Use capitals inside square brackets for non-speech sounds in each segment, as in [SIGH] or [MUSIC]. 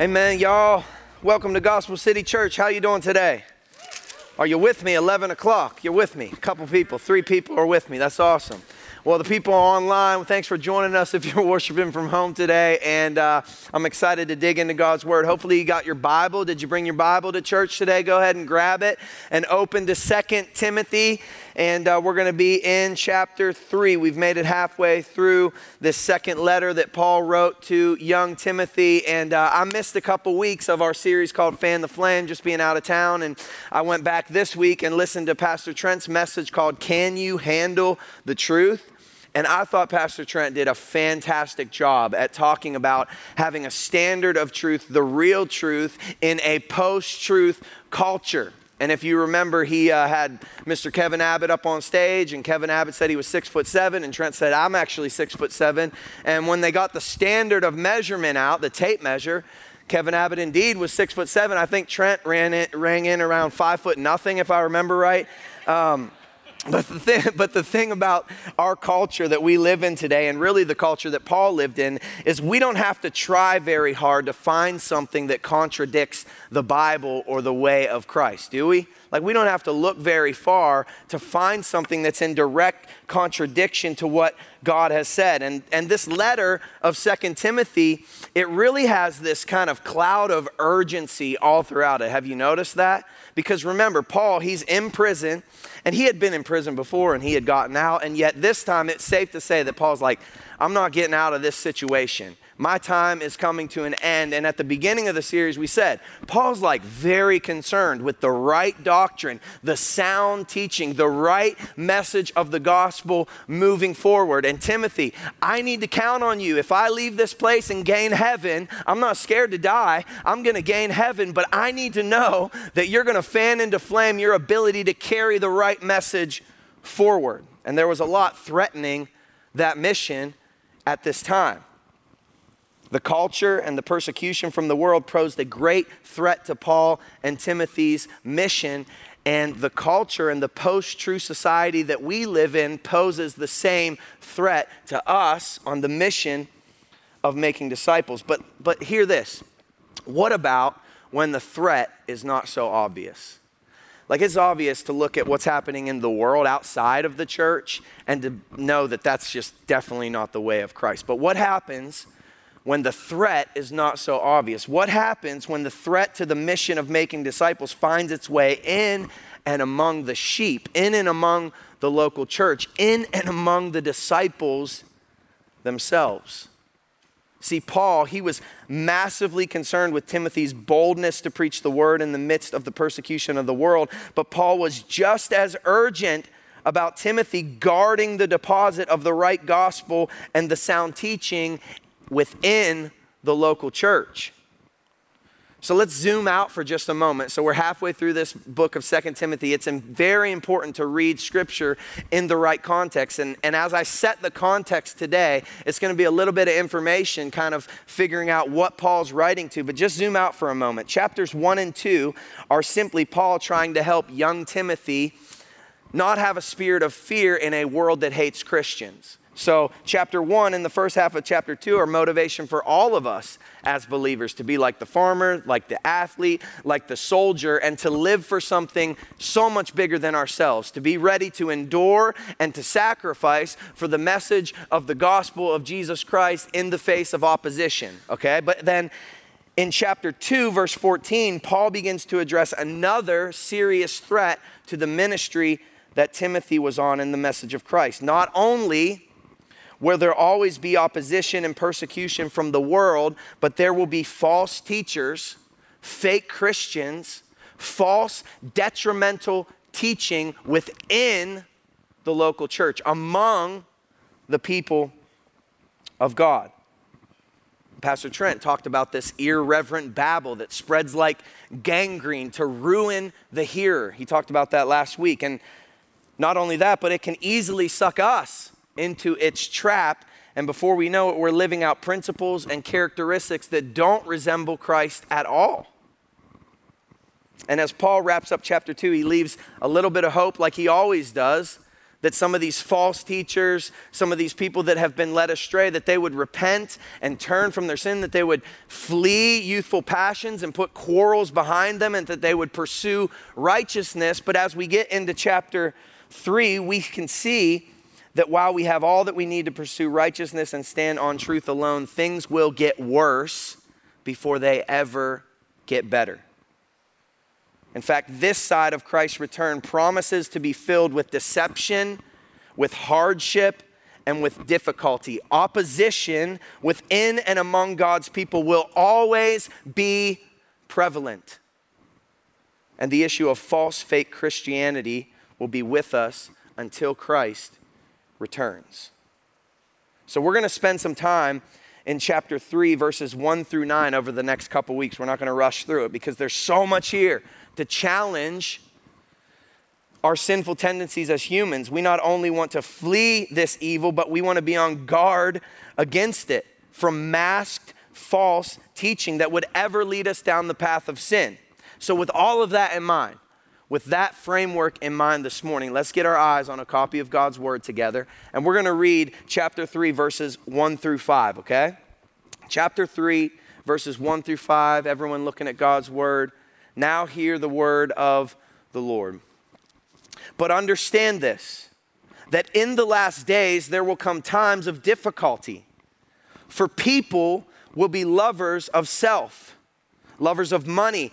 Amen, y'all. Welcome to Gospel City Church. How you doing today? Are you with me? 11 o'clock. You're with me. A couple people, three people are with me. That's awesome. Well, the people online, thanks for joining us if you're [LAUGHS] worshiping from home today. And uh, I'm excited to dig into God's Word. Hopefully, you got your Bible. Did you bring your Bible to church today? Go ahead and grab it and open to Second Timothy. And uh, we're going to be in chapter 3. We've made it halfway through this second letter that Paul wrote to young Timothy. And uh, I missed a couple weeks of our series called Fan the Flame, just being out of town. And I went back this week and listened to Pastor Trent's message called Can You Handle the Truth? And I thought Pastor Trent did a fantastic job at talking about having a standard of truth, the real truth, in a post truth culture. And if you remember, he uh, had Mr. Kevin Abbott up on stage, and Kevin Abbott said he was six foot seven, and Trent said, I'm actually six foot seven. And when they got the standard of measurement out, the tape measure, Kevin Abbott indeed was six foot seven. I think Trent ran in, rang in around five foot nothing, if I remember right. Um, but the, thing, but the thing about our culture that we live in today, and really the culture that Paul lived in, is we don't have to try very hard to find something that contradicts the Bible or the way of Christ, do we? Like, we don't have to look very far to find something that's in direct contradiction to what God has said. And, and this letter of Second Timothy, it really has this kind of cloud of urgency all throughout it. Have you noticed that? Because remember, Paul, he's in prison and he had been in prison before and he had gotten out. And yet this time it's safe to say that Paul's like, I'm not getting out of this situation. My time is coming to an end. And at the beginning of the series, we said, Paul's like very concerned with the right doctrine, the sound teaching, the right message of the gospel moving forward. And Timothy, I need to count on you. If I leave this place and gain heaven, I'm not scared to die. I'm going to gain heaven, but I need to know that you're going to fan into flame your ability to carry the right message forward. And there was a lot threatening that mission at this time. The culture and the persecution from the world posed a great threat to Paul and Timothy's mission. And the culture and the post truth society that we live in poses the same threat to us on the mission of making disciples. But, but hear this what about when the threat is not so obvious? Like it's obvious to look at what's happening in the world outside of the church and to know that that's just definitely not the way of Christ. But what happens when the threat is not so obvious? What happens when the threat to the mission of making disciples finds its way in and among the sheep, in and among the local church, in and among the disciples themselves? See, Paul, he was massively concerned with Timothy's boldness to preach the word in the midst of the persecution of the world, but Paul was just as urgent about Timothy guarding the deposit of the right gospel and the sound teaching within the local church. So let's zoom out for just a moment. So we're halfway through this book of Second Timothy. It's very important to read scripture in the right context. And, and as I set the context today, it's going to be a little bit of information, kind of figuring out what Paul's writing to. But just zoom out for a moment. Chapters one and two are simply Paul trying to help young Timothy not have a spirit of fear in a world that hates Christians. So, chapter one and the first half of chapter two are motivation for all of us as believers to be like the farmer, like the athlete, like the soldier, and to live for something so much bigger than ourselves, to be ready to endure and to sacrifice for the message of the gospel of Jesus Christ in the face of opposition. Okay? But then in chapter 2, verse 14, Paul begins to address another serious threat to the ministry that Timothy was on in the message of Christ. Not only where there always be opposition and persecution from the world, but there will be false teachers, fake Christians, false detrimental teaching within the local church, among the people of God. Pastor Trent talked about this irreverent babble that spreads like gangrene to ruin the hearer. He talked about that last week. And not only that, but it can easily suck us into its trap. And before we know it, we're living out principles and characteristics that don't resemble Christ at all. And as Paul wraps up chapter two, he leaves a little bit of hope, like he always does, that some of these false teachers, some of these people that have been led astray, that they would repent and turn from their sin, that they would flee youthful passions and put quarrels behind them, and that they would pursue righteousness. But as we get into chapter three, we can see that while we have all that we need to pursue righteousness and stand on truth alone, things will get worse before they ever get better. In fact, this side of Christ's return promises to be filled with deception, with hardship, and with difficulty. Opposition within and among God's people will always be prevalent. And the issue of false, fake Christianity will be with us until Christ returns. So, we're going to spend some time in chapter 3, verses 1 through 9 over the next couple weeks. We're not going to rush through it because there's so much here to challenge our sinful tendencies as humans. We not only want to flee this evil, but we want to be on guard against it from masked false teaching that would ever lead us down the path of sin. So, with all of that in mind, with that framework in mind this morning, let's get our eyes on a copy of God's Word together. And we're going to read chapter 3, verses 1 through 5, okay? Chapter 3, verses 1 through 5. Everyone looking at God's Word. Now hear the word of the Lord. But understand this that in the last days there will come times of difficulty, for people will be lovers of self, lovers of money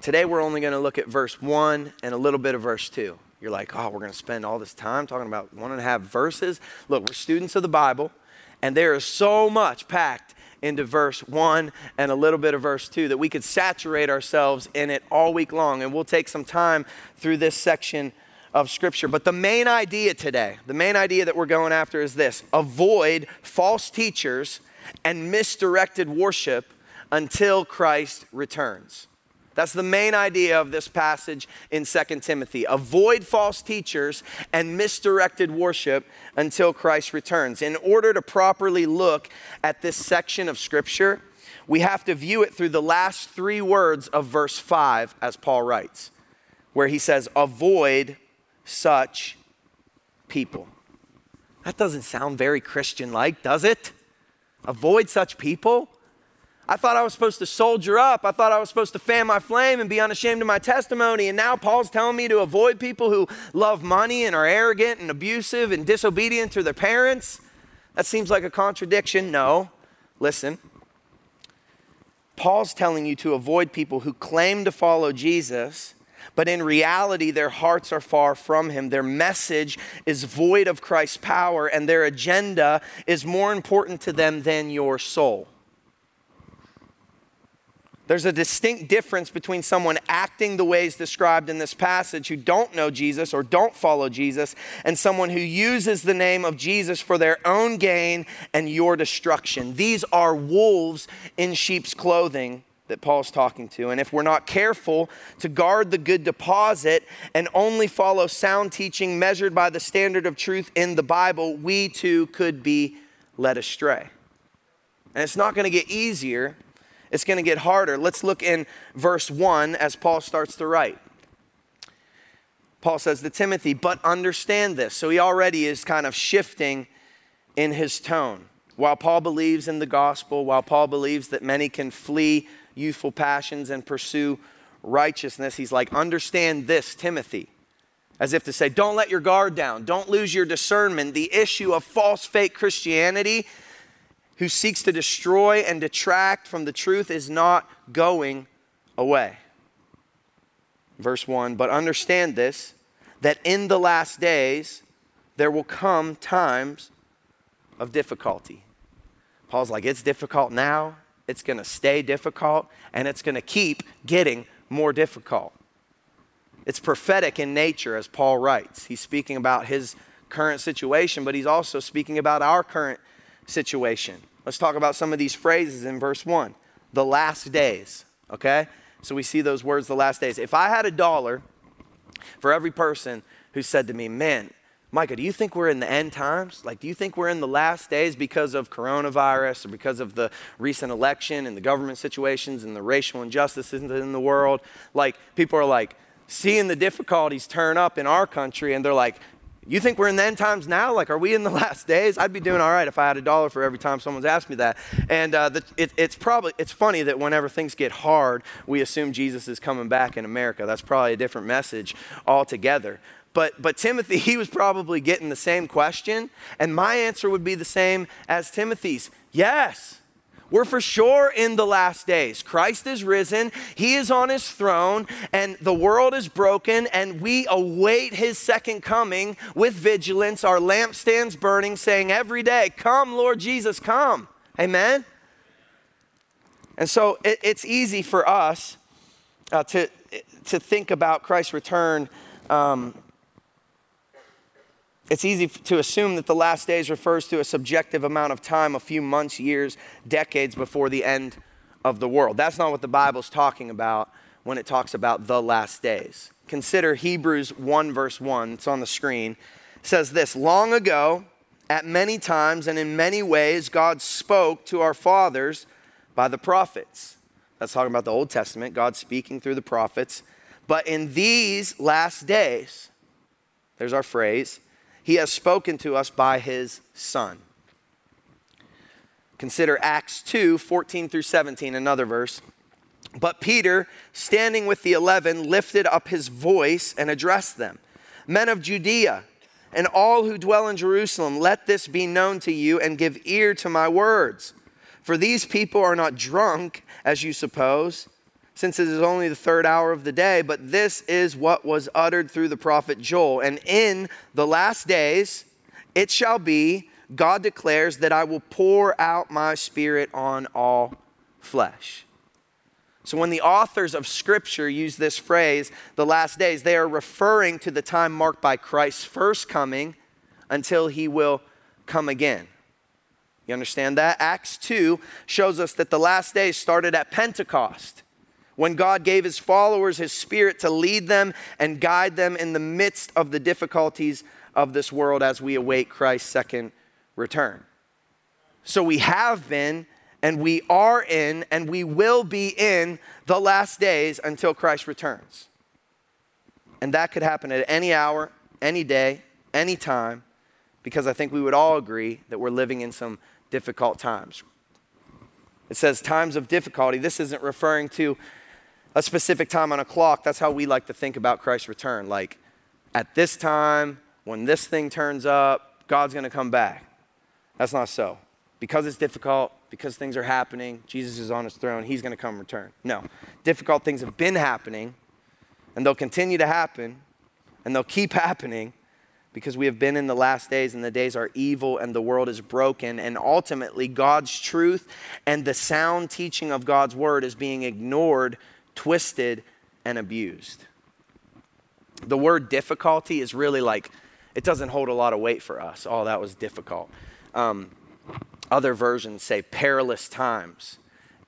Today we're only going to look at verse 1 and a little bit of verse 2. You're like, oh, we're going to spend all this time talking about one and a half verses. Look, we're students of the Bible, and there is so much packed into verse 1 and a little bit of verse 2 that we could saturate ourselves in it all week long. And we'll take some time through this section of Scripture. But the main idea today, the main idea that we're going after is this avoid false teachers and misdirected worship until Christ returns. That's the main idea of this passage in 2 Timothy. Avoid false teachers and misdirected worship until Christ returns. In order to properly look at this section of Scripture, we have to view it through the last three words of verse 5, as Paul writes, where he says, Avoid such people. That doesn't sound very Christian like, does it? Avoid such people? I thought I was supposed to soldier up. I thought I was supposed to fan my flame and be unashamed of my testimony. And now Paul's telling me to avoid people who love money and are arrogant and abusive and disobedient to their parents. That seems like a contradiction. No. Listen. Paul's telling you to avoid people who claim to follow Jesus, but in reality, their hearts are far from him. Their message is void of Christ's power, and their agenda is more important to them than your soul. There's a distinct difference between someone acting the ways described in this passage who don't know Jesus or don't follow Jesus and someone who uses the name of Jesus for their own gain and your destruction. These are wolves in sheep's clothing that Paul's talking to. And if we're not careful to guard the good deposit and only follow sound teaching measured by the standard of truth in the Bible, we too could be led astray. And it's not going to get easier it's going to get harder. Let's look in verse 1 as Paul starts to write. Paul says to Timothy, but understand this. So he already is kind of shifting in his tone. While Paul believes in the gospel, while Paul believes that many can flee youthful passions and pursue righteousness, he's like, understand this, Timothy. As if to say, don't let your guard down, don't lose your discernment. The issue of false, fake Christianity who seeks to destroy and detract from the truth is not going away. Verse 1 But understand this, that in the last days there will come times of difficulty. Paul's like, it's difficult now, it's gonna stay difficult, and it's gonna keep getting more difficult. It's prophetic in nature, as Paul writes. He's speaking about his current situation, but he's also speaking about our current situation. Let's talk about some of these phrases in verse 1. The last days, okay? So we see those words, the last days. If I had a dollar for every person who said to me, Man, Micah, do you think we're in the end times? Like, do you think we're in the last days because of coronavirus or because of the recent election and the government situations and the racial injustices in the world? Like, people are like seeing the difficulties turn up in our country and they're like, you think we're in the end times now? Like, are we in the [LAUGHS] last days? I'd be doing all right if I had a dollar for every time someone's asked me that. And uh, the, it, it's probably it's funny that whenever things get hard, we assume Jesus is coming back in America. That's probably a different message altogether. But, but Timothy, [LAUGHS] he was probably getting the same question, and my answer would be the same as Timothy's yes. We're for sure in the last days. Christ is risen, He is on His throne, and the world is broken, and we await His second coming with vigilance, our lampstands burning, saying every day, Come, Lord Jesus, come. Amen? And so it, it's easy for us uh, to, to think about Christ's return. Um, it's easy to assume that the last days refers to a subjective amount of time, a few months, years, decades before the end of the world. That's not what the Bible's talking about when it talks about the last days. Consider Hebrews 1, verse 1. It's on the screen. It says this Long ago, at many times and in many ways, God spoke to our fathers by the prophets. That's talking about the Old Testament, God speaking through the prophets. But in these last days, there's our phrase, he has spoken to us by his Son. Consider Acts 2 14 through 17, another verse. But Peter, standing with the eleven, lifted up his voice and addressed them Men of Judea, and all who dwell in Jerusalem, let this be known to you and give ear to my words. For these people are not drunk, as you suppose since it is only the third hour of the day, but this is what was uttered through the prophet Joel. And in the last days it shall be, God declares, that I will pour out my spirit on all flesh. So, when the authors of Scripture use this phrase, the last days, they are referring to the time marked by Christ's first coming until he will come again. You understand that? Acts 2 shows us that the last days started at Pentecost when God gave his followers his spirit to lead them and guide them in the midst of the difficulties of this world as we await Christ's second return. So we have been and we are in and we will be in the last days until Christ returns. And that could happen at any hour, any day, any time, because I think we would all agree that we're living in some difficult times. It says times of difficulty. This isn't referring to a specific time on a clock, that's how we like to think about Christ's return. Like, at this time, when this thing turns up, God's going to come back. That's not so. Because it's difficult, because things are happening, Jesus is on his throne, he's going to come return. No. Difficult things have been happening, and they'll continue to happen, and they'll keep [LAUGHS] happening because we have been in the last days, and the days are evil, and the world is broken, and ultimately, God's truth and the sound teaching of God's word is being ignored twisted, and abused. The word difficulty is really like, it doesn't hold a lot of weight for us. Oh, that was difficult. Um, other versions say perilous times.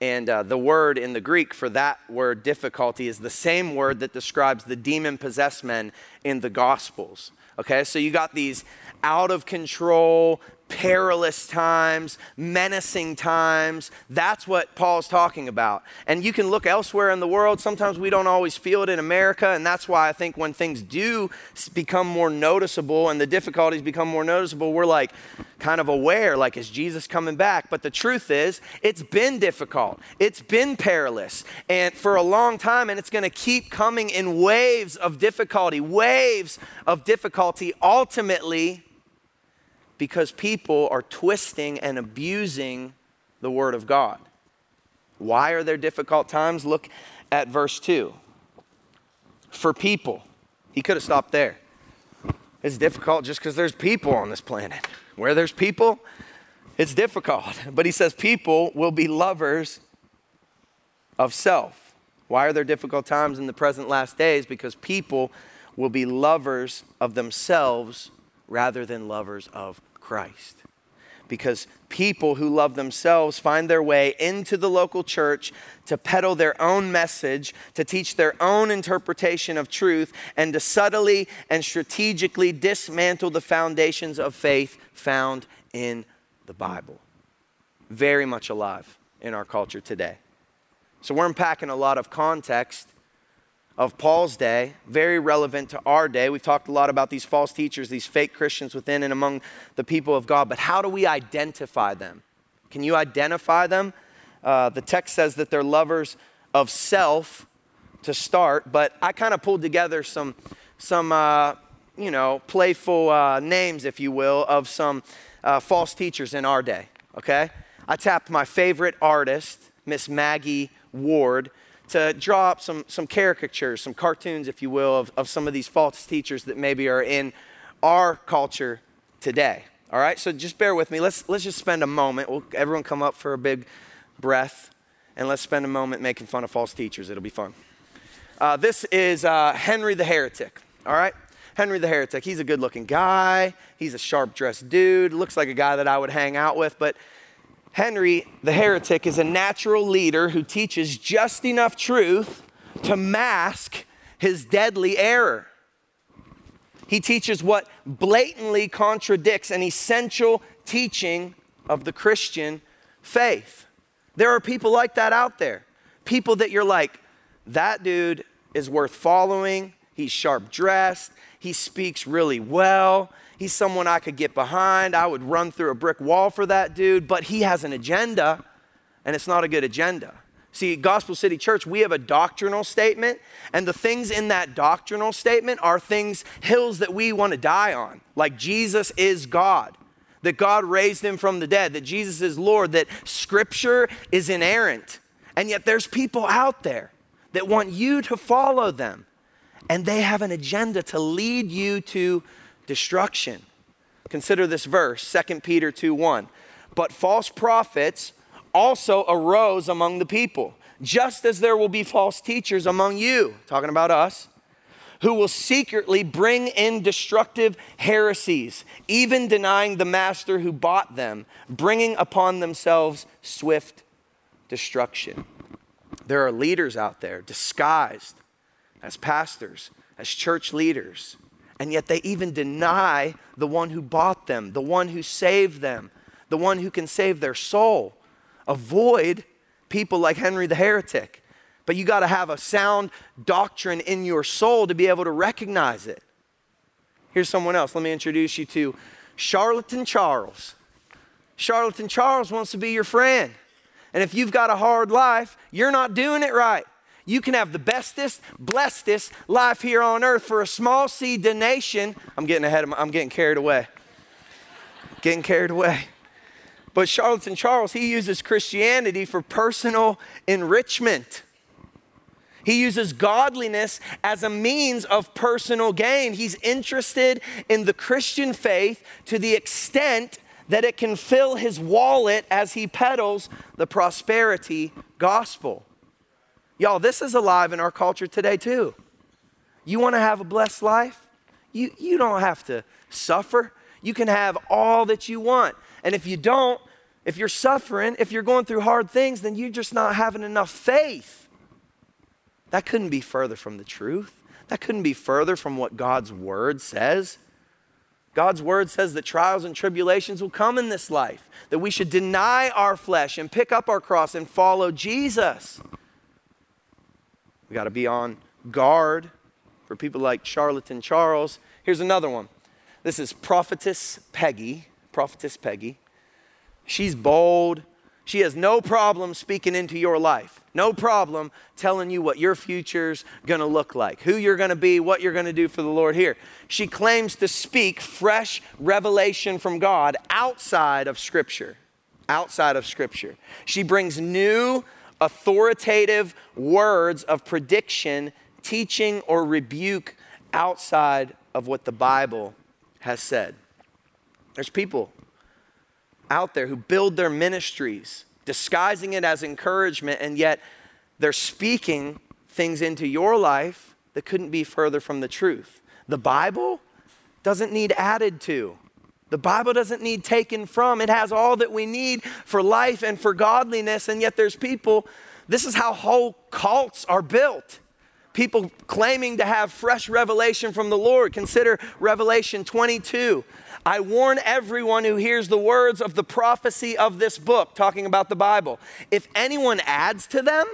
And uh, the word in the Greek for that word difficulty is the same word that describes the demon possessed men in the Gospels. Okay, so you got these out of control, perilous times, menacing times. That's what Paul's talking about. And you can look elsewhere in the world. Sometimes we don't always feel it in America. And that's why I think when things do become more noticeable and the difficulties become more noticeable, we're like kind of aware like, is Jesus coming back? But the truth is, it's been difficult, it's been perilous, and for a long time, and it's going to keep coming in waves of difficulty, waves of difficulty. Ultimately, because people are twisting and abusing the Word of God. Why are there difficult times? Look at verse 2. For people, he could have stopped there. It's difficult just because there's people on this planet. Where there's people, it's difficult. [LAUGHS] But he says people will be lovers of self. Why are there difficult times in the present last days? Because people will be lovers of themselves rather than lovers of Christ. Because people who love themselves find their way into the local church to peddle their own message, to teach their own interpretation of truth, and to subtly and strategically dismantle the foundations of faith found in the Bible. Very much alive in our culture today. So, we're unpacking a lot of context of Paul's day, very relevant to our day. We've talked a lot about these false teachers, these fake Christians within and among the people of God, but how do we identify them? Can you identify them? Uh, the text says that they're lovers of self to start, but I kind of pulled together some, some uh, you know, playful uh, names, if you will, of some uh, false teachers in our day, okay? I tapped my favorite artist, Miss Maggie Ward, to draw up some, some caricatures, some cartoons, if you will, of, of some of these false teachers that maybe are in our culture today. All right, so just bear with me. Let's, let's just spend a moment. We'll, everyone come up for a big breath, and let's spend a moment making fun of false teachers. It'll be fun. Uh, this is uh, Henry the Heretic. All right, Henry the Heretic. He's a good looking guy, he's a sharp dressed dude, looks like a guy that I would hang out with, but Henry the heretic is a natural leader who teaches just enough truth to mask his deadly error. He teaches what blatantly contradicts an essential teaching of the Christian faith. There are people like that out there. People that you're like, that dude is worth following. He's sharp dressed. He speaks really well. He's someone I could get behind. I would run through a brick wall for that dude, but he has an agenda, and it's not a good agenda. See, Gospel City Church, we have a doctrinal statement, and the things in that doctrinal statement are things, hills that we want to die on, like Jesus is God, that God raised him from the dead, that Jesus is Lord, that Scripture is inerrant. And yet there's people out there that want you to follow them, and they have an agenda to lead you to destruction. Consider this verse, 2 Peter 2 1. But false prophets also arose among the people, just as there will be false teachers among you, talking about us, who will secretly bring in destructive heresies, even denying the master who bought them, bringing upon themselves swift destruction. There are leaders out there disguised as pastors, as church leaders, and yet they even deny the one who bought them, the one who saved them, the one who can save their soul. Avoid people like Henry the heretic. But you got to have a sound doctrine in your soul to be able to recognize it. Here's someone else. Let me introduce you to Charlatan Charles. Charlatan Charles wants to be your friend. And if you've got a hard life, you're not doing it right. You can have the bestest, blessedest life here on earth for a small seed donation. I'm getting ahead of my, I'm getting carried away. Getting carried away. But Charlatan Charles, he uses Christianity for personal enrichment. He uses godliness as a means of personal gain. He's interested in the Christian faith to the extent that it can fill his wallet as he peddles the prosperity gospel. Y'all, this is alive in our culture today, too. You want to have a blessed life? You, you don't have to suffer. You can have all that you want. And if you don't, if you're suffering, if you're going through hard things, then you're just not having enough faith. That couldn't be further from the truth. That couldn't be further from what God's word says. God's word says that trials and tribulations will come in this life, that we should deny our flesh and pick up our cross and follow Jesus. We got to be on guard for people like Charlatan Charles. Here's another one. This is Prophetess Peggy. Prophetess Peggy. She's bold. She has no problem speaking into your life. No problem telling you what your future's gonna look like, who you're gonna be, what you're gonna do for the Lord here. She claims to speak fresh revelation from God outside of Scripture. Outside of Scripture. She brings new authoritative words of prediction, teaching, or rebuke outside of what the Bible has said. There's people out there who build their ministries disguising it as encouragement, and yet they're speaking things into your life that couldn't be further from the truth. The Bible doesn't need added to. The Bible doesn't need taken from. It has all that we need for life and for godliness. And yet there's people, this is how whole cults are built. People claiming to have fresh revelation from the Lord. Consider Revelation 22. I warn everyone who hears the words of the prophecy of this book, talking about the Bible. If anyone adds to them,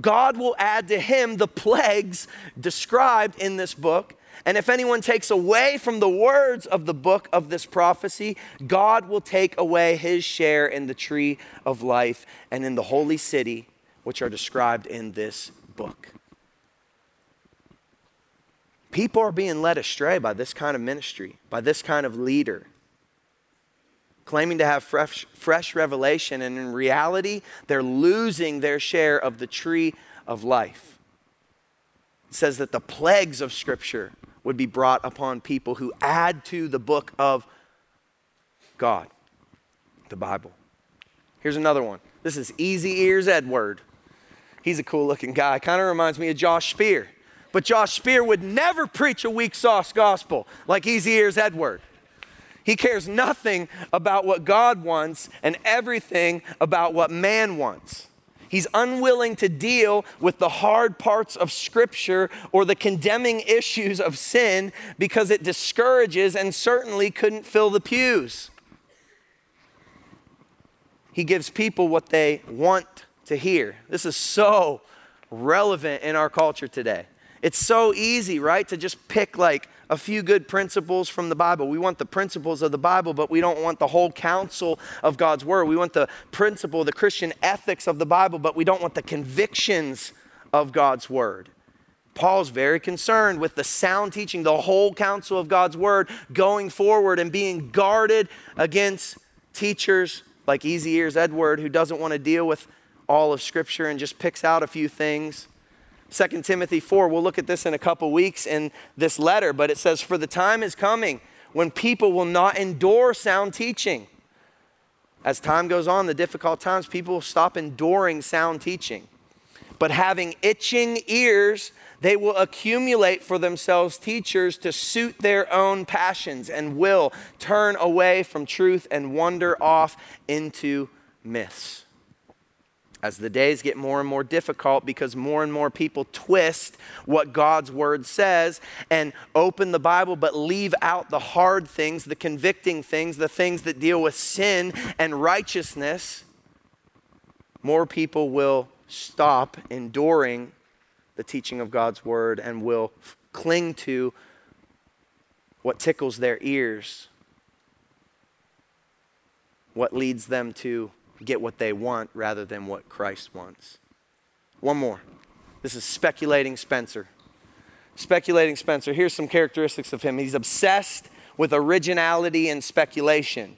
God will add to him the plagues described in this book. And if anyone takes away from the words of the book of this prophecy, God will take away his share in the tree of life and in the holy city, which are described in this book. People are being led astray by this kind of ministry, by this kind of leader, claiming to have fresh, fresh revelation, and in reality, they're losing their share of the tree of life. It says that the plagues of Scripture would be brought upon people who add to the book of God, the Bible. Here's another one. This is Easy Ears Edward. He's a cool looking guy. Kind of reminds me of Josh Spear. But Josh Spear would never preach a weak sauce gospel like Easy Ears Edward. He cares nothing about what God wants and everything about what man wants. He's unwilling to deal with the hard parts of Scripture or the condemning issues of sin because it discourages and certainly couldn't fill the pews. He gives people what they want to hear. This is so relevant in our culture today. It's so easy, right, to just pick like a few good principles from the Bible. We want the principles of the Bible, but we don't want the whole counsel of God's Word. We want the principle, the Christian ethics of the Bible, but we don't want the convictions of God's Word. Paul's very concerned with the sound teaching, the whole counsel of God's Word going forward and being guarded against teachers like Easy Ears Edward, who doesn't want to deal with all of Scripture and just picks out a few things. 2 Timothy 4, we'll look at this in a couple weeks in this letter, but it says, For the time is coming when people will not endure sound teaching. As time goes on, the difficult times, people will stop enduring sound teaching. But having itching ears, they will accumulate for themselves teachers to suit their own passions and will turn away from truth and wander off into myths as the days get more and more difficult because more and more people twist what God's word says and open the Bible but leave out the hard things, the convicting things, the things that deal with sin and righteousness, more people will stop enduring the teaching of God's word and will cling to what tickles their ears, what leads them to get what they want rather than what Christ wants. One more. This is speculating Spencer. Speculating Spencer. Here's some characteristics of him. He's obsessed with originality and speculation.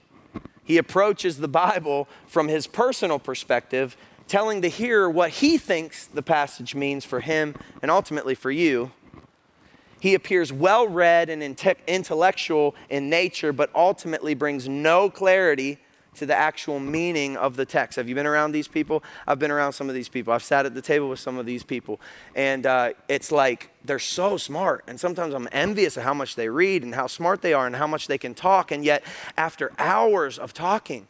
He approaches the Bible from his personal perspective, telling the hearer what he thinks the passage means for him and ultimately for you. He appears well read and intellectual in nature, but ultimately brings no clarity to the actual meaning of the text. Have you been around these people? I've been around some of these people. I've sat at the table with some of these people. And uh, it's like they're so smart. And sometimes I'm envious of how much they read and how smart they are and how much they can talk. And yet, after hours of talking,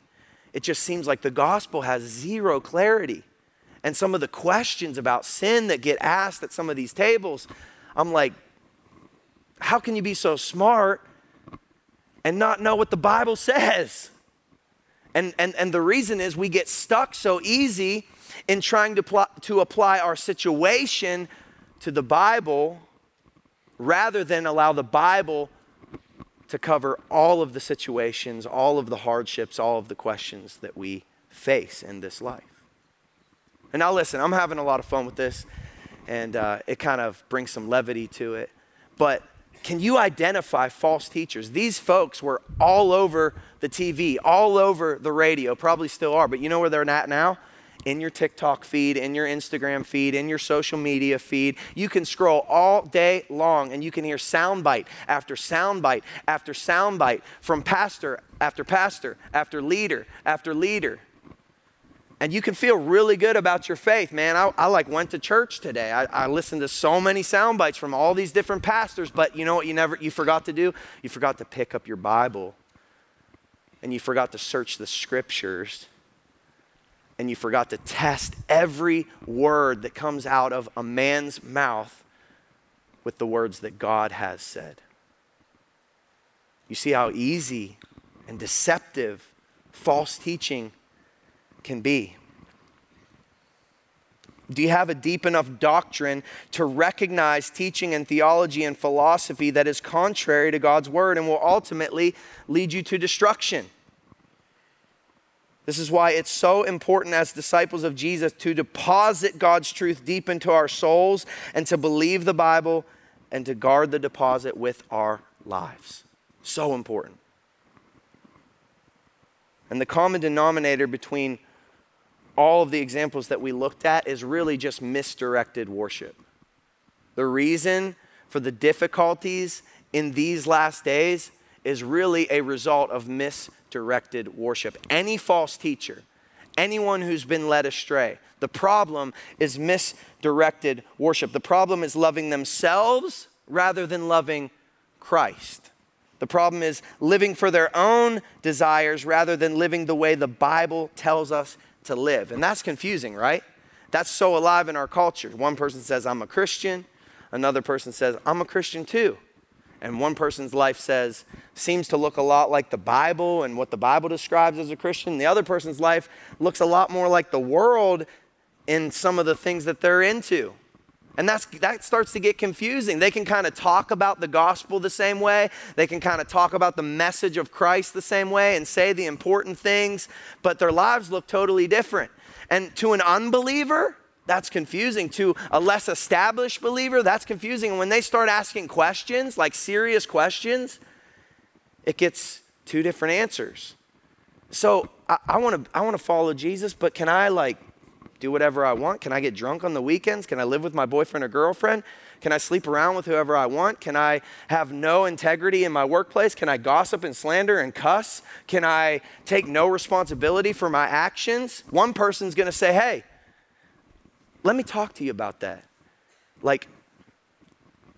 it just seems like the gospel has zero clarity. And some of the questions about sin that get asked at some of these tables, I'm like, how can you be so smart and not know what the Bible [LAUGHS] says? And, and, and the reason is we get stuck so easy in trying to, pl- to apply our situation to the Bible rather than allow the Bible to cover all of the situations, all of the hardships, all of the questions that we face in this life. And now, listen, I'm having a lot of fun with this, and uh, it kind of brings some levity to it. But can you identify false teachers? These folks were all over the TV, all over the radio, probably still are, but you know where they're at now? In your TikTok feed, in your Instagram feed, in your social media feed. You can scroll all day long and you can hear soundbite after soundbite after soundbite from pastor after pastor after leader after leader and you can feel really good about your faith, man. I, I like went to church today. I, I, listened to so many sound bites from all these different pastors, but you know what you never you forgot to do? You forgot to pick up your Bible and you forgot to search the scriptures and you forgot to test every word that comes out of a man's mouth with the words that God has said. You see how easy and deceptive false teaching can be. Do you have a deep enough doctrine to recognize teaching and theology and philosophy that is contrary to God's word and will ultimately lead you to destruction? This is why it's so important as disciples of Jesus to deposit God's truth deep into our souls and to believe the Bible and to guard the deposit with our lives. So important. And the common denominator between all of the examples that we looked at is really just misdirected worship. The reason for the difficulties in these last days is really a result of misdirected worship. Any false teacher, anyone who's been led astray, the problem is misdirected worship. The problem is loving themselves rather than loving Christ. The problem is living for their own desires rather than living the way the Bible tells us to live. And that's confusing, right? That's so alive in our culture. One person says, I'm a Christian. Another person says, I'm a Christian too. And one person's life says, seems to look a lot like the Bible and what the Bible describes as a Christian. The other person's life looks a lot more like the world in some of the things that they're into. And that's, that starts to get confusing. They can kind of talk about the gospel the same way, they can kind of talk about the message of Christ the same way and say the important things, but their lives look totally different. And to an unbeliever, that's confusing. To a less established believer, that's confusing. And when they start asking questions, like serious questions, it gets two different answers. So I, I want to I want to follow Jesus, but can I like do whatever I want? Can I get drunk on the weekends? Can I live with my boyfriend or girlfriend? Can I sleep around with whoever I want? Can I have no integrity in my workplace? Can I gossip and slander and cuss? Can I take no responsibility for my actions? One person's going to say, hey, let me talk to you about that. Like,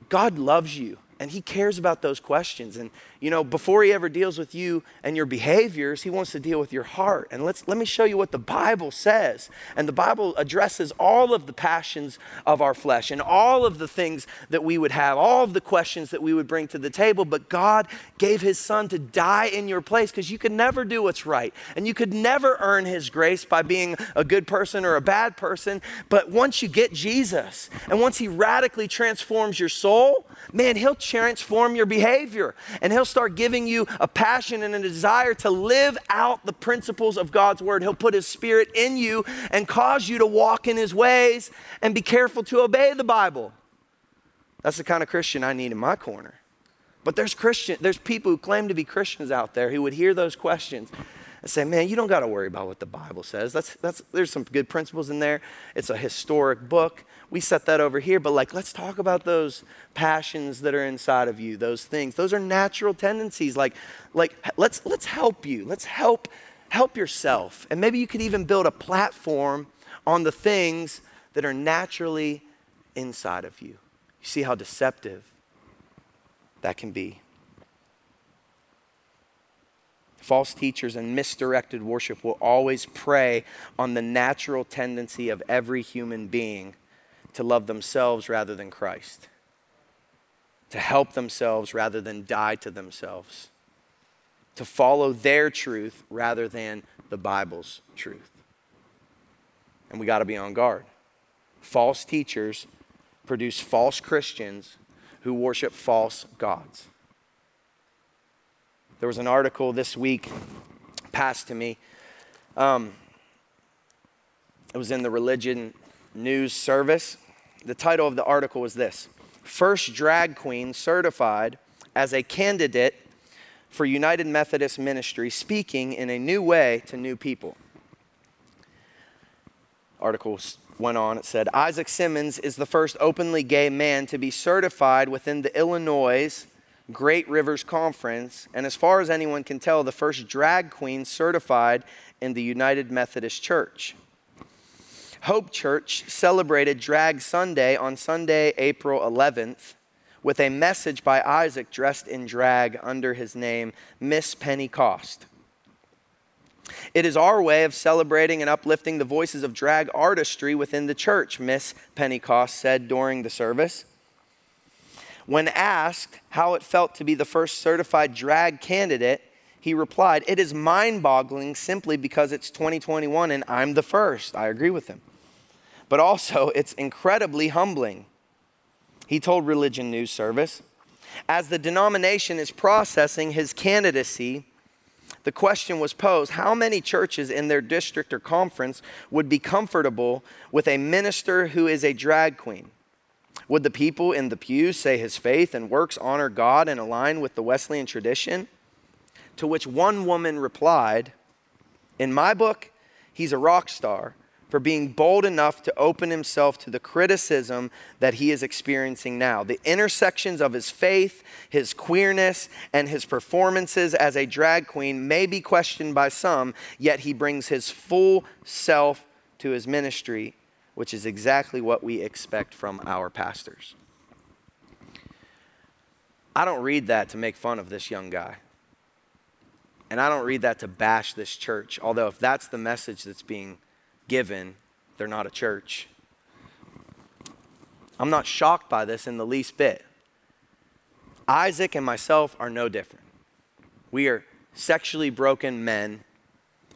God loves you and he cares about those questions. And you know before he ever deals with you and your behaviors he wants to deal with your heart. And let's let me show you what the bible says. And the bible addresses all of the passions of our flesh and all of the things that we would have all of the questions that we would bring to the table. But god gave his son to die in your place because you could never do what's right. And you could never earn his grace by being a good person or a bad person. But once you get jesus and once he radically transforms your soul man he'll transform your behavior and He'll start giving you a passion and a desire to live out the principles of God's Word. He'll put His Spirit in you and cause you to walk in His ways and be careful to obey the Bible. That's the kind of Christian I need in my corner. But there's Christian, there's people who claim to be Christians out there who would hear those questions and say, man, you don't got to worry about what the Bible says. That's, that's, there's some good principles in there. It's a historic book we set that over here, but like, let's talk about those passions that are inside of you, those things. Those are natural tendencies. Like, like let's, let's help you. Let's help, help yourself. And maybe you could even build a platform on the things that are naturally inside of you. You see how deceptive that can be. False teachers and misdirected worship will always prey on the natural tendency of every human being to love themselves rather than Christ, to help themselves rather than die to themselves, to follow their truth rather than the Bible's truth. And we got to be on guard. False teachers produce false Christians who worship false gods. There was an article this week passed to me. Um, it was in the religion news service. The title of the article was this First Drag Queen Certified as a Candidate for United Methodist Ministry Speaking in a New Way to New People. Article went on, it said Isaac Simmons is the first openly gay man to be certified within the Illinois Great Rivers Conference, and as far as anyone can tell, the first drag queen certified in the United Methodist Church. Hope Church celebrated Drag Sunday on Sunday, April 11th, with a message by Isaac dressed in drag under his name, Miss Penny Cost. It is our way of celebrating and uplifting the voices of drag artistry within the church, Miss Penny Cost said during the service. When asked how it felt to be the first certified drag candidate, he replied, It is mind boggling simply because it's 2021 and I'm the first. I agree with him. But also, [LAUGHS] it's incredibly humbling. He told Religion News Service. As the denomination is processing his candidacy, the question was posed how many churches in their district or conference would be comfortable with a minister who is a drag queen? Would the people in the pews say his faith and works honor God and align with the Wesleyan tradition? To which one woman replied, In my book, he's a rock star for being bold enough to open himself to the criticism that he is experiencing now. The intersections of his faith, his queerness, and his performances as a drag queen may be questioned by some, yet he brings his full self to his ministry, which is exactly what we expect from our pastors. I don't read that to make fun of this young guy. And I don't read that to bash this church, although if that's the message that's being given, they're not a church. I'm not shocked by this in the least bit. Isaac and myself are no different. We are sexually broken men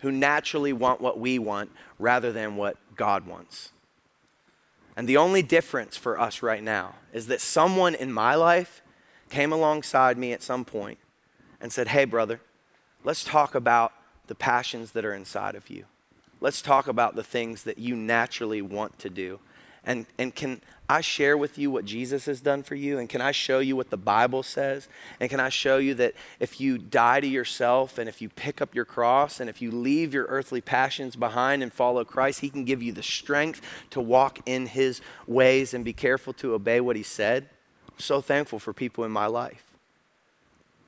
who naturally want what we want rather than what God wants. And the only difference for us right now is that someone in my life came alongside me at some point and said, Hey, brother, let's talk about the passions that are inside of you let's talk about the things that you naturally want to do. And, and can I share with you what Jesus has done for you? And can I show you what the Bible says? And can I show you that if you die to yourself and if you pick up your cross and if you leave your earthly passions behind and follow Christ, He can give you the strength to walk in His ways and be careful to obey what He said? I'm so thankful for people in my life.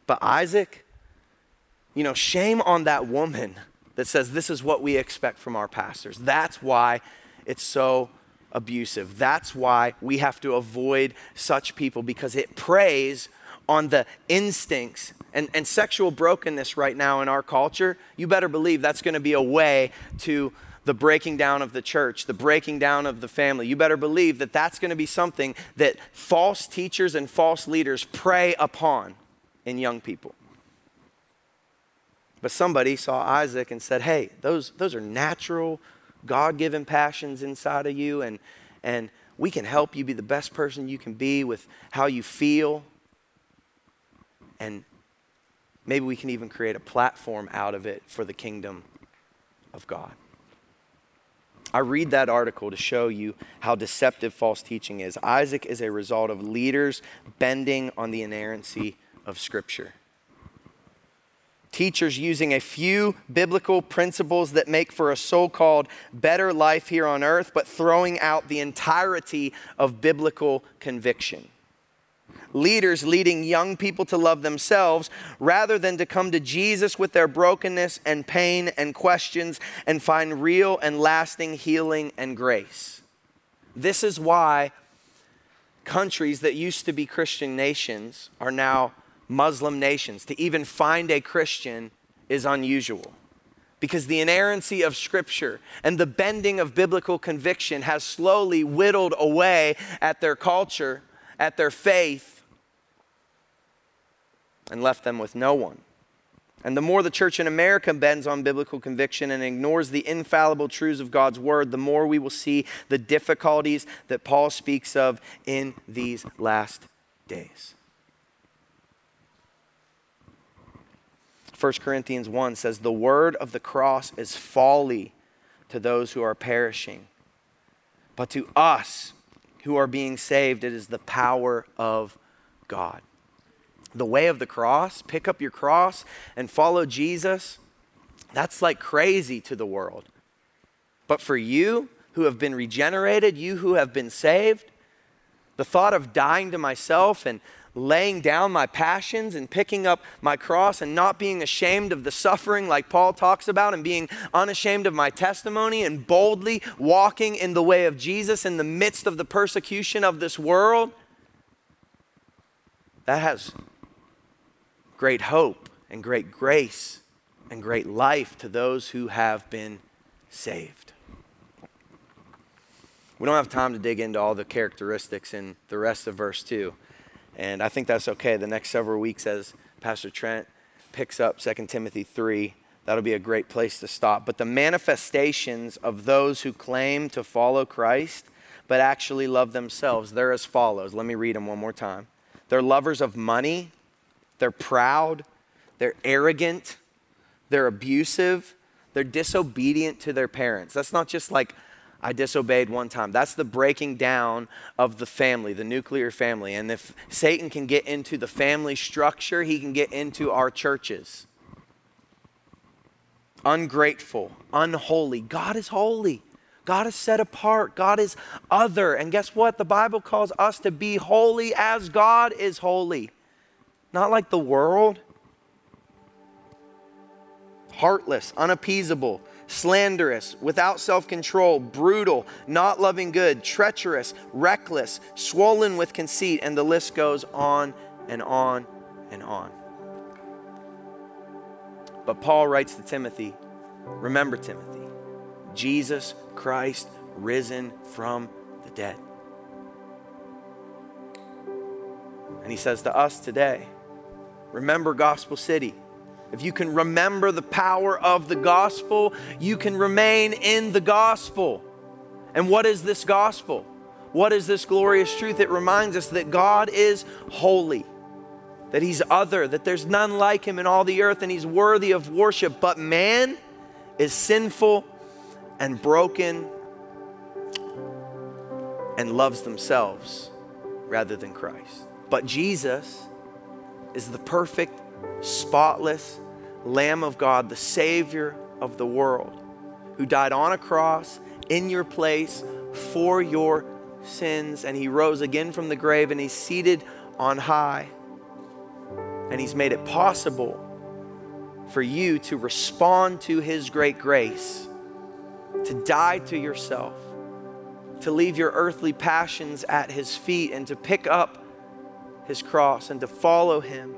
But Isaac, you know, shame on that woman that says this is what we expect from our pastors. That's why it's so abusive. That's why we have to avoid such people because it preys on the instincts and, and sexual brokenness right now in our culture. You better believe that's going to be a way to the breaking down of the church, the breaking down of the family. You better believe that that's going to be something that false teachers and false leaders prey upon in young people. But somebody saw Isaac and said, hey, those, those are natural, God given passions inside of you, and, and we can help you be the best person you can be with how you feel. And maybe we can even create a platform out of it for the kingdom of God. I read that article to show you how deceptive false teaching is. Isaac is a result of leaders bending on the inerrancy of Scripture teachers using a few biblical principles that make for a so called better life here on earth, but throwing out the entirety of biblical conviction. Leaders leading young people to love themselves rather than to come to Jesus with their brokenness and pain and questions and find real and lasting healing and grace. This is why countries that used to be Christian nations are now Muslim nations. To even find a Christian is unusual because the inerrancy of Scripture and the bending of biblical conviction has slowly whittled away at their culture, at their faith, and left them with no one. And the more the church in America bends on biblical conviction and ignores the infallible truths of God's word, the more we will see the difficulties that Paul speaks of in these last days. 1 Corinthians 1 says, The word of the cross is folly to those who are perishing, but to us who are being saved, it is the power of God. The way of the cross, pick up your cross and follow Jesus, that's like crazy to the world. But for you who have been regenerated, you who have been saved, the thought of dying to myself and laying down my passions and picking up my cross and not being ashamed of the suffering like Paul talks about and being unashamed of my testimony and boldly walking in the way of Jesus in the midst of the persecution of this world, that has great hope and great grace and great life to those who have been saved. We don't have time to dig into all the characteristics in the rest of verse 2. And I think that's okay. The next several weeks, as Pastor Trent picks up 2 Timothy 3, that'll be a great place to stop. But the manifestations of those who claim to follow Christ but actually love themselves, they're as follows. Let me read them one more time. They're lovers of money, they're proud, they're arrogant, they're abusive, they're disobedient to their parents. That's not just like I disobeyed one time. That's the breaking down of the family, the nuclear family. And if Satan can get into the family structure, he can get into our churches. Ungrateful, unholy. God is holy. God is set apart. God is other. And guess what? The Bible calls us to be holy as God is holy. Not like the world. Heartless, unappeasable, slanderous, without self control, brutal, not loving good, treacherous, reckless, swollen with conceit, and the list goes on and on and on. But Paul writes to Timothy remember, Timothy, Jesus Christ risen from the dead. And he says to us today, remember Gospel City. If you can remember the power of the gospel, you can remain in the gospel. And what is this gospel? What is this glorious truth? It reminds us that God is holy, that He's other, that there's none like Him in all the earth, and He's worthy of worship. But man is sinful and broken and loves themselves rather than Christ. But Jesus is the perfect, spotless, Lamb of God, the Savior of the world, who died on a cross in your place for your sins. And he rose again from the grave and he's seated on high. And he's made it possible for you to respond to his great grace, to die to yourself, to leave your earthly passions at his feet, and to pick up his cross and to follow him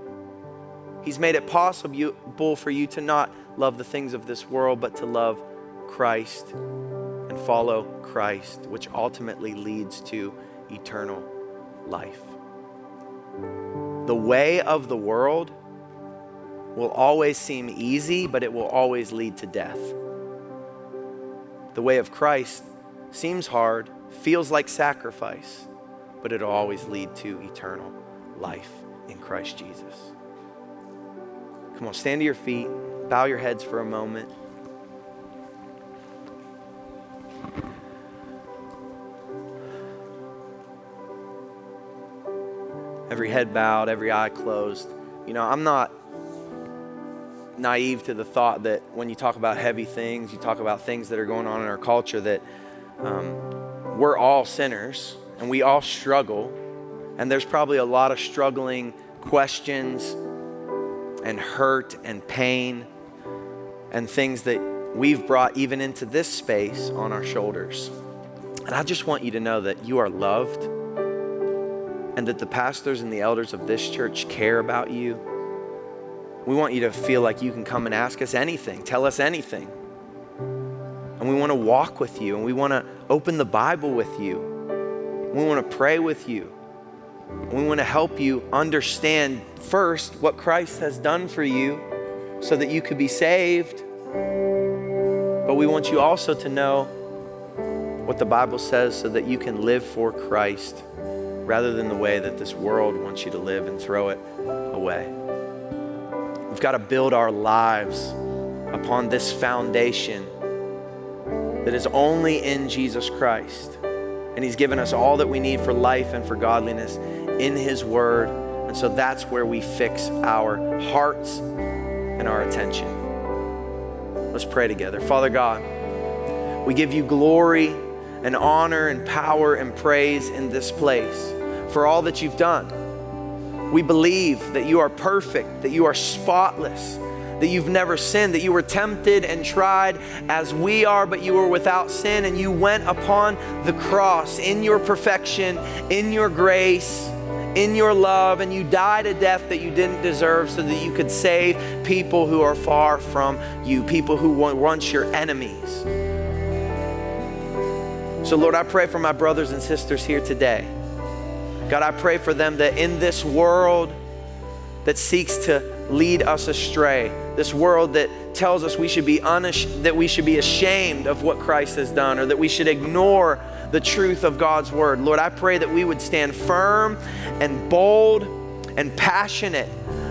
He's made it possible for you to not love the things of this world, but to love Christ and follow Christ, which ultimately leads to eternal life. The way of the world will always seem easy, but it will always lead to death. The way of Christ seems hard, feels like sacrifice, but it'll always lead to eternal life in Christ Jesus. Come on, stand to your feet, bow your heads for a moment. Every head bowed, every eye closed. You know, I'm not naive to the thought that when you talk about heavy things, you talk about things that are going on in our culture, that um, we're all sinners and we all struggle. And there's probably a lot of struggling questions and hurt and pain and things that we've brought even into this space on our shoulders. And I just want you to know that you are loved and that the pastors and the elders of this church care about you. We want you to feel like you can come and ask us anything, tell us anything. And we want to walk with you and we want to open the Bible with you. We want to pray with you. We want to help you understand first what Christ has done for you so that you could be saved. But we want you also to know what the Bible says so that you can live for Christ rather than the way that this world wants you to live and throw it away. We've got to build our lives upon this foundation that is only in Jesus Christ. And He's given us all that we need for life and for godliness in His Word. And so that's where we fix our hearts and our attention. Let's pray together. Father God, we give you glory and honor and power and praise in this place for all that you've done, We believe that you are perfect, that you are spotless, that you've never sinned, that you were tempted and tried as we are, but you were without sin, and you went upon the cross in your perfection, in your grace, in your love, and you died a death that you didn't deserve so that you could save people who are far from you, people who were once your enemies. So, Lord, I pray for my brothers and sisters here today. God, I pray for them that in this world that seeks to lead us astray, this world that tells us we should be unash- that we should be ashamed of what Christ has done or that we should ignore the truth of God's word. Lord, I pray that we would stand firm and bold and passionate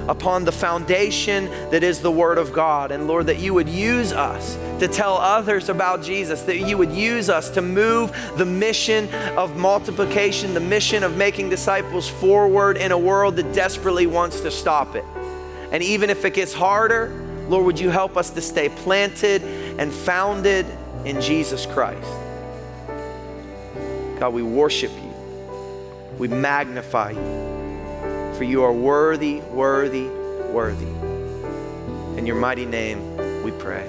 upon the foundation that is the Word of God. And Lord, that you would use us to tell others about Jesus, that you would use us to move the mission of multiplication, the mission of making disciples forward in a world that desperately wants to stop it. And even if it gets harder, Lord, would you help us to stay planted and founded in Jesus Christ? God, we worship you. We magnify you. For you are worthy, worthy, worthy. In your mighty name we pray.